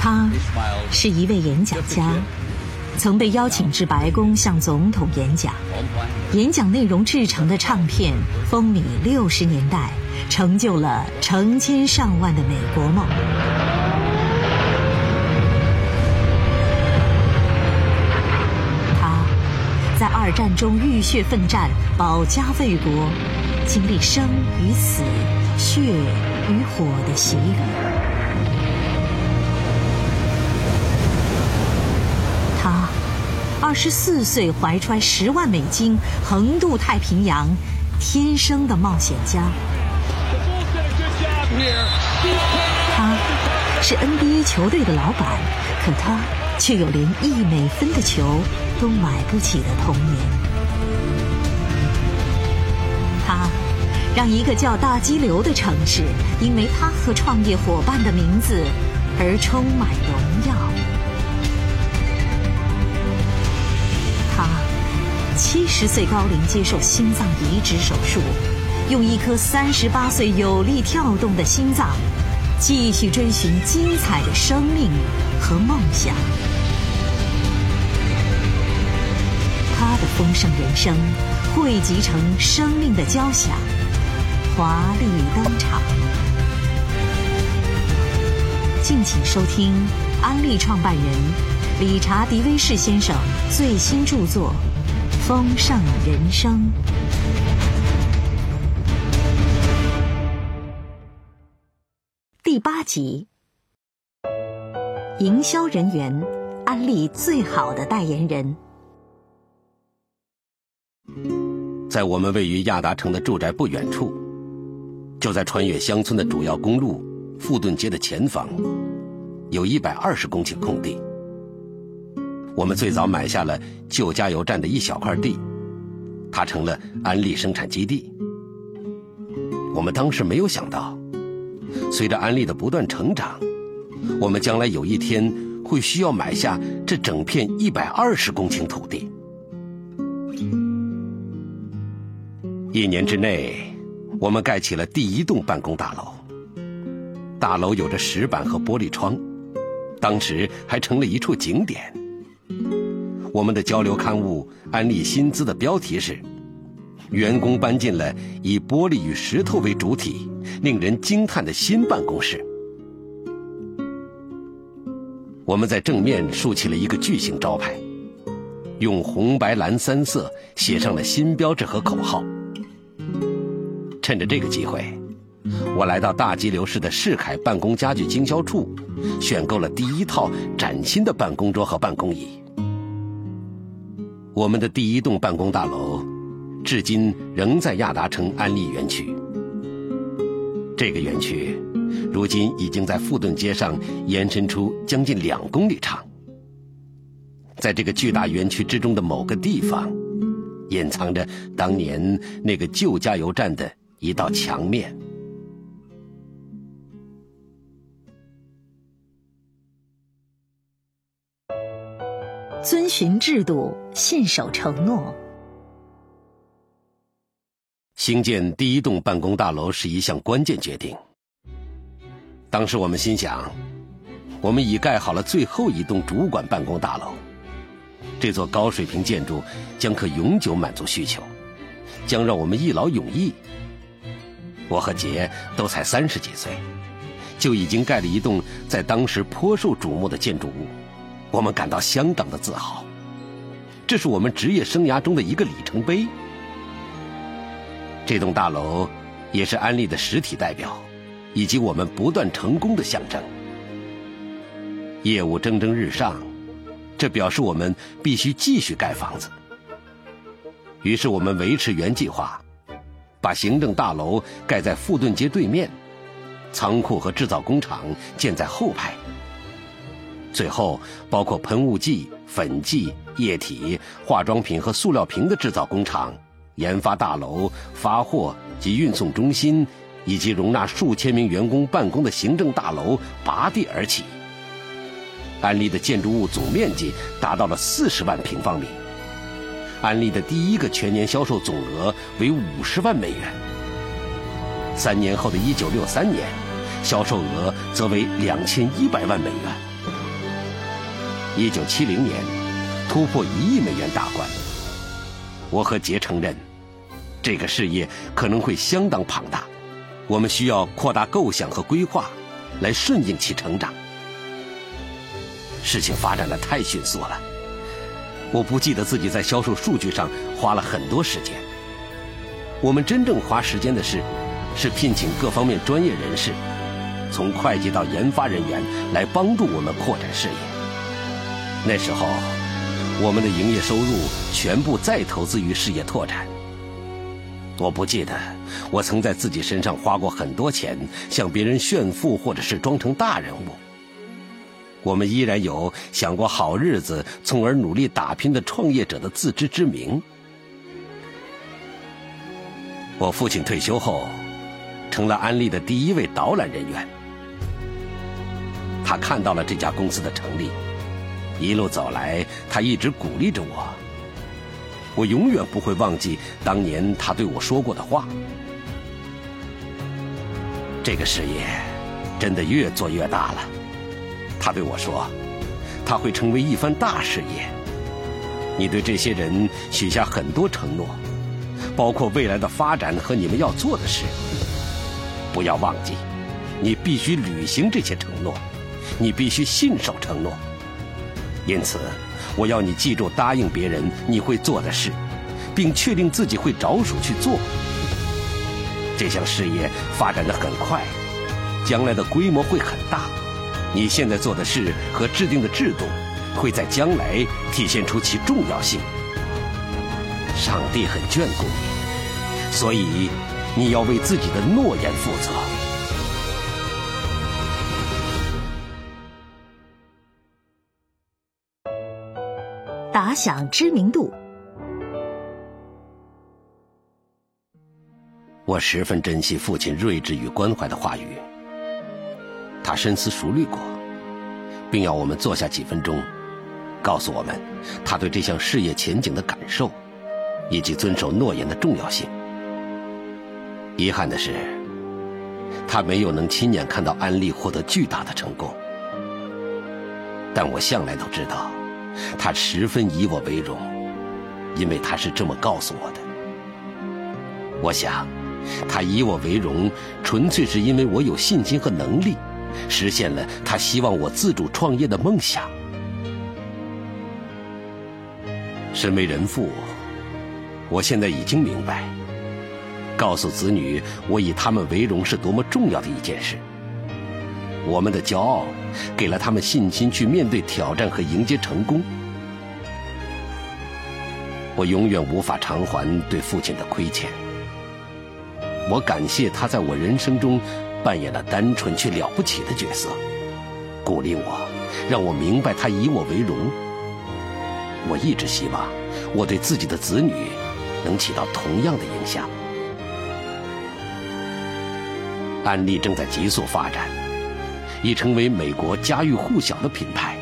他是一位演讲家，曾被邀请至白宫向总统演讲。演讲内容制成的唱片风靡六十年代，成就了成千上万的美国梦。他在二战中浴血奋战，保家卫国，经历生与死、血与火的洗礼。二十四岁怀揣十万美金横渡太平洋，天生的冒险家。他是 NBA 球队的老板，可他却有连一美分的球都买不起的童年。他让一个叫大激流的城市，因为他和创业伙伴的名字而充满荣耀。七十岁高龄接受心脏移植手术，用一颗三十八岁有力跳动的心脏，继续追寻精彩的生命和梦想。他的丰盛人生汇集成生命的交响，华丽登场。敬请收听安利创办人理查·迪威士先生最新著作。丰盛人生第八集：营销人员，安利最好的代言人。在我们位于亚达城的住宅不远处，就在穿越乡村的主要公路富顿街的前方，有一百二十公顷空地。我们最早买下了旧加油站的一小块地，它成了安利生产基地。我们当时没有想到，随着安利的不断成长，我们将来有一天会需要买下这整片一百二十公顷土地。一年之内，我们盖起了第一栋办公大楼。大楼有着石板和玻璃窗，当时还成了一处景点。我们的交流刊物《安利薪资》的标题是：“员工搬进了以玻璃与石头为主体、令人惊叹的新办公室。”我们在正面竖起了一个巨型招牌，用红白蓝三色写上了新标志和口号。趁着这个机会，我来到大吉流市的世凯办公家具经销处。选购了第一套崭新的办公桌和办公椅。我们的第一栋办公大楼，至今仍在亚达城安利园区。这个园区，如今已经在富顿街上延伸出将近两公里长。在这个巨大园区之中的某个地方，隐藏着当年那个旧加油站的一道墙面。遵循制度，信守承诺。兴建第一栋办公大楼是一项关键决定。当时我们心想，我们已盖好了最后一栋主管办公大楼，这座高水平建筑将可永久满足需求，将让我们一劳永逸。我和杰都才三十几岁，就已经盖了一栋在当时颇受瞩目的建筑物。我们感到相当的自豪，这是我们职业生涯中的一个里程碑。这栋大楼也是安利的实体代表，以及我们不断成功的象征。业务蒸蒸日上，这表示我们必须继续盖房子。于是我们维持原计划，把行政大楼盖在富顿街对面，仓库和制造工厂建在后排。最后，包括喷雾剂、粉剂、液体、化妆品和塑料瓶的制造工厂、研发大楼、发货及运送中心，以及容纳数千名员工办公的行政大楼拔地而起。安利的建筑物总面积达到了四十万平方米。安利的第一个全年销售总额为五十万美元。三年后的一九六三年。销售额则为两千一百万美元。一九七零年，突破一亿美元大关。我和杰承认，这个事业可能会相当庞大，我们需要扩大构想和规划，来顺应其成长。事情发展的太迅速了，我不记得自己在销售数据上花了很多时间。我们真正花时间的是，是聘请各方面专业人士，从会计到研发人员来帮助我们扩展事业。那时候，我们的营业收入全部再投资于事业拓展。我不记得我曾在自己身上花过很多钱，向别人炫富或者是装成大人物。我们依然有想过好日子，从而努力打拼的创业者的自知之明。我父亲退休后，成了安利的第一位导览人员。他看到了这家公司的成立，一路走来，他一直鼓励着我。我永远不会忘记当年他对我说过的话。这个事业真的越做越大了。他对我说：“他会成为一番大事业。你对这些人许下很多承诺，包括未来的发展和你们要做的事。不要忘记，你必须履行这些承诺，你必须信守承诺。因此，我要你记住答应别人你会做的事，并确定自己会着手去做。这项事业发展的很快，将来的规模会很大。”你现在做的事和制定的制度，会在将来体现出其重要性。上帝很眷顾你，所以你要为自己的诺言负责。打响知名度。我十分珍惜父亲睿智与关怀的话语。他深思熟虑过，并要我们坐下几分钟，告诉我们他对这项事业前景的感受，以及遵守诺言的重要性。遗憾的是，他没有能亲眼看到安利获得巨大的成功。但我向来都知道，他十分以我为荣，因为他是这么告诉我的。我想，他以我为荣，纯粹是因为我有信心和能力。实现了他希望我自主创业的梦想。身为人父，我现在已经明白，告诉子女我以他们为荣是多么重要的一件事。我们的骄傲给了他们信心去面对挑战和迎接成功。我永远无法偿还对父亲的亏欠。我感谢他在我人生中。扮演了单纯却了不起的角色，鼓励我，让我明白他以我为荣。我一直希望我对自己的子女能起到同样的影响。安利正在急速发展，已成为美国家喻户晓的品牌。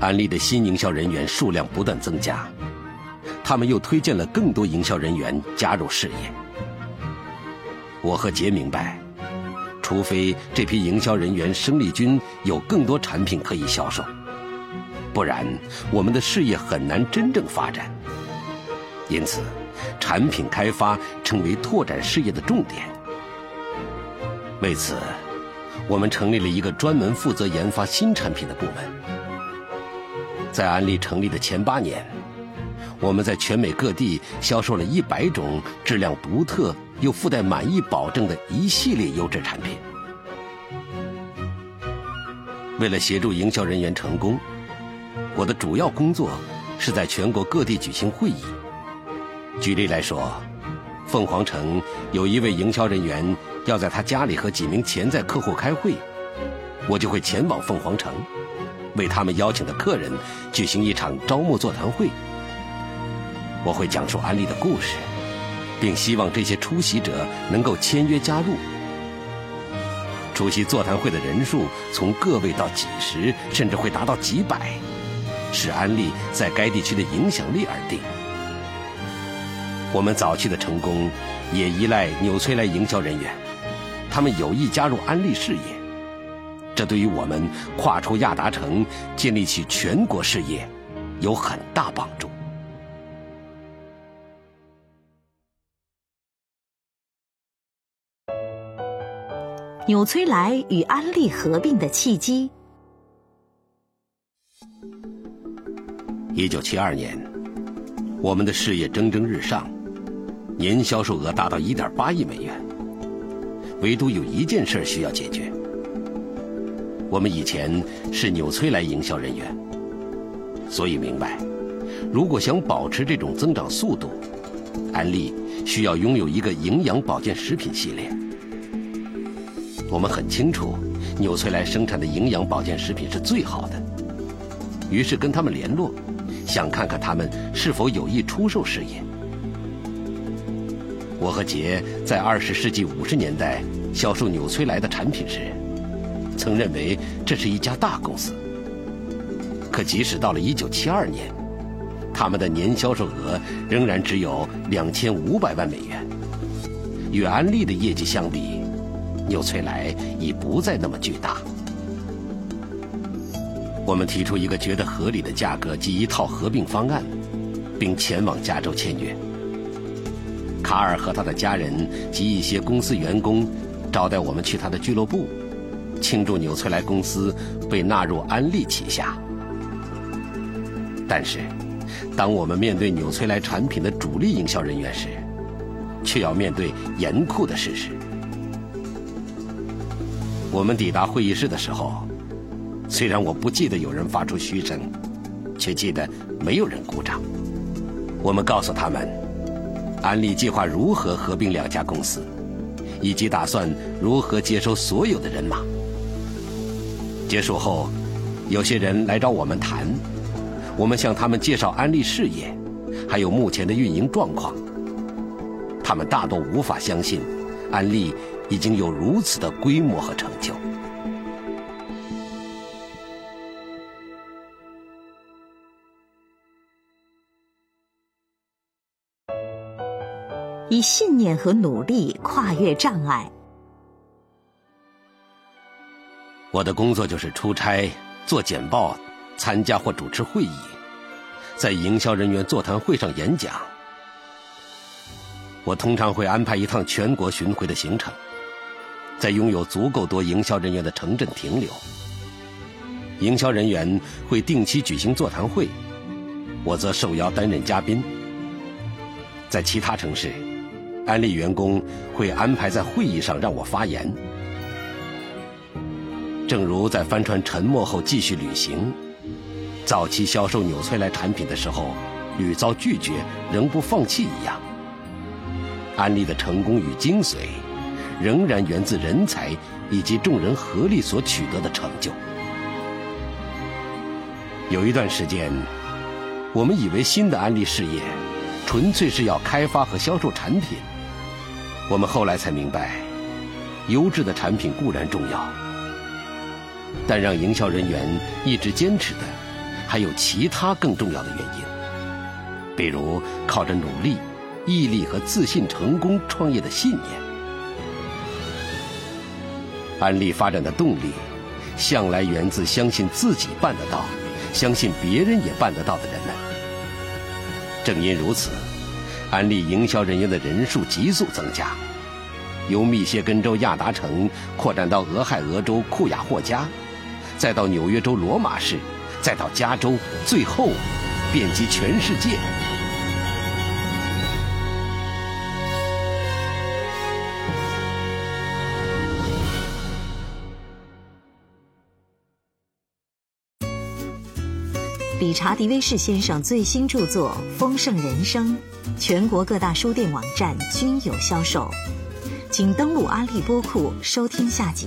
安利的新营销人员数量不断增加，他们又推荐了更多营销人员加入事业。我和杰明白。除非这批营销人员生力军有更多产品可以销售，不然我们的事业很难真正发展。因此，产品开发成为拓展事业的重点。为此，我们成立了一个专门负责研发新产品的部门。在安利成立的前八年，我们在全美各地销售了一百种质量独特。又附带满意保证的一系列优质产品。为了协助营销人员成功，我的主要工作是在全国各地举行会议。举例来说，凤凰城有一位营销人员要在他家里和几名潜在客户开会，我就会前往凤凰城，为他们邀请的客人举行一场招募座谈会。我会讲述安利的故事。并希望这些出席者能够签约加入。出席座谈会的人数从个位到几十，甚至会达到几百，视安利在该地区的影响力而定。我们早期的成功也依赖纽崔莱营销人员，他们有意加入安利事业，这对于我们跨出亚达城建立起全国事业有很大帮助。纽崔莱与安利合并的契机。一九七二年，我们的事业蒸蒸日上，年销售额达到一点八亿美元。唯独有一件事需要解决。我们以前是纽崔莱营销人员，所以明白，如果想保持这种增长速度，安利需要拥有一个营养保健食品系列。我们很清楚，纽崔莱生产的营养保健食品是最好的，于是跟他们联络，想看看他们是否有意出售事业。我和杰在二十世纪五十年代销售纽崔莱的产品时，曾认为这是一家大公司。可即使到了一九七二年，他们的年销售额仍然只有两千五百万美元，与安利的业绩相比。纽崔莱已不再那么巨大。我们提出一个觉得合理的价格及一套合并方案，并前往加州签约。卡尔和他的家人及一些公司员工招待我们去他的俱乐部，庆祝纽崔莱公司被纳入安利旗下。但是，当我们面对纽崔莱产品的主力营销人员时，却要面对严酷的事实。我们抵达会议室的时候，虽然我不记得有人发出嘘声，却记得没有人鼓掌。我们告诉他们，安利计划如何合并两家公司，以及打算如何接收所有的人马。结束后，有些人来找我们谈，我们向他们介绍安利事业，还有目前的运营状况。他们大多无法相信，安利。已经有如此的规模和成就。以信念和努力跨越障碍。我的工作就是出差、做简报、参加或主持会议，在营销人员座谈会上演讲。我通常会安排一趟全国巡回的行程。在拥有足够多营销人员的城镇停留，营销人员会定期举行座谈会，我则受邀担任嘉宾。在其他城市，安利员工会安排在会议上让我发言。正如在帆船沉没后继续旅行，早期销售纽崔莱产品的时候屡遭拒绝，仍不放弃一样，安利的成功与精髓。仍然源自人才以及众人合力所取得的成就。有一段时间，我们以为新的安利事业纯粹是要开发和销售产品。我们后来才明白，优质的产品固然重要，但让营销人员一直坚持的，还有其他更重要的原因。比如，靠着努力、毅力和自信成功创业的信念。安利发展的动力，向来源自相信自己办得到，相信别人也办得到的人们。正因如此，安利营销人员的人数急速增加，由密歇根州亚达城扩展到俄亥俄州库雅霍加，再到纽约州罗马市，再到加州，最后遍及全世界。理查·迪威士先生最新著作《丰盛人生》，全国各大书店网站均有销售，请登录阿利播库收听下集。